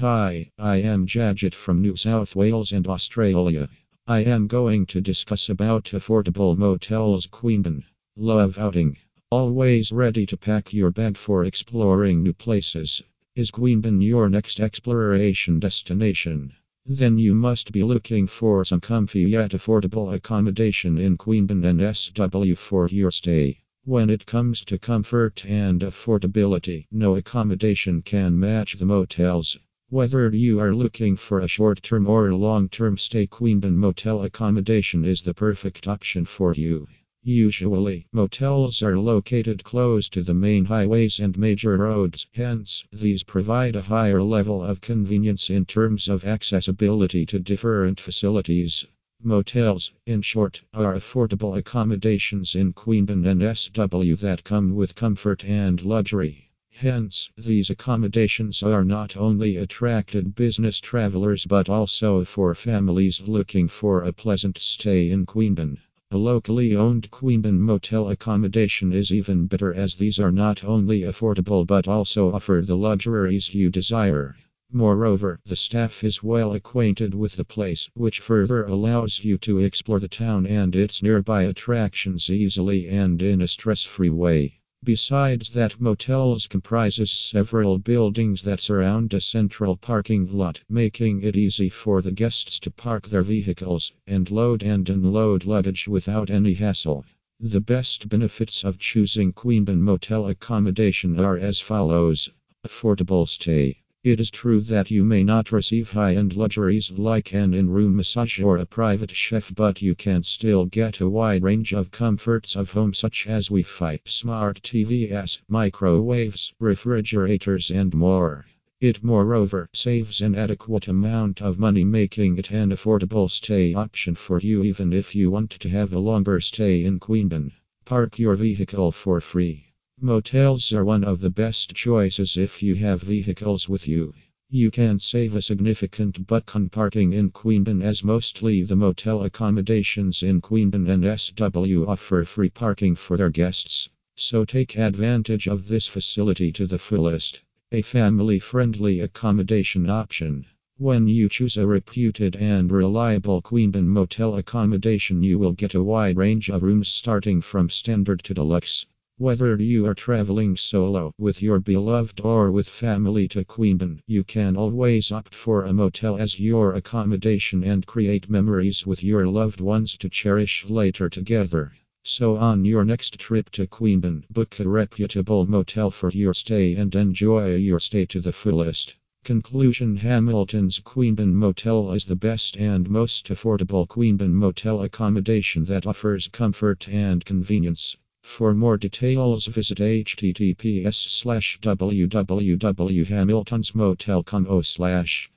Hi, I am Jajit from New South Wales and Australia. I am going to discuss about affordable motels Queanbeyan. Love outing. Always ready to pack your bag for exploring new places. Is Queanbeyan your next exploration destination? Then you must be looking for some comfy yet affordable accommodation in Queanbeyan NSW for your stay. When it comes to comfort and affordability, no accommodation can match the motels. Whether you are looking for a short term or long term stay, Queanbeyan Motel accommodation is the perfect option for you. Usually, motels are located close to the main highways and major roads, hence, these provide a higher level of convenience in terms of accessibility to different facilities. Motels, in short, are affordable accommodations in Queanbeyan NSW that come with comfort and luxury. Hence, these accommodations are not only attracted business travelers but also for families looking for a pleasant stay in Queanbeyan. A locally owned Queanbeyan motel accommodation is even better as these are not only affordable but also offer the luxuries you desire. Moreover, the staff is well acquainted with the place, which further allows you to explore the town and its nearby attractions easily and in a stress free way. Besides that, motels comprises several buildings that surround a central parking lot, making it easy for the guests to park their vehicles and load and unload luggage without any hassle. The best benefits of choosing Queanbeyan motel accommodation are as follows: affordable stay it is true that you may not receive high end luxuries like an in room massage or a private chef, but you can still get a wide range of comforts of home, such as Wi Fi, smart TVs, microwaves, refrigerators, and more. It moreover saves an adequate amount of money, making it an affordable stay option for you, even if you want to have a longer stay in Queanbeyan. Park your vehicle for free. Motels are one of the best choices if you have vehicles with you. You can save a significant buck on parking in Queanbeyan as mostly the motel accommodations in Queanbeyan NSW offer free parking for their guests. So take advantage of this facility to the fullest. A family friendly accommodation option. When you choose a reputed and reliable Queanbeyan motel accommodation, you will get a wide range of rooms starting from standard to deluxe. Whether you are traveling solo, with your beloved, or with family to Queanbeyan, you can always opt for a motel as your accommodation and create memories with your loved ones to cherish later together. So, on your next trip to Queanbeyan, book a reputable motel for your stay and enjoy your stay to the fullest. Conclusion Hamilton's Queanbeyan Motel is the best and most affordable Queanbeyan motel accommodation that offers comfort and convenience. For more details, visit https www.hamiltonsmotel.com slash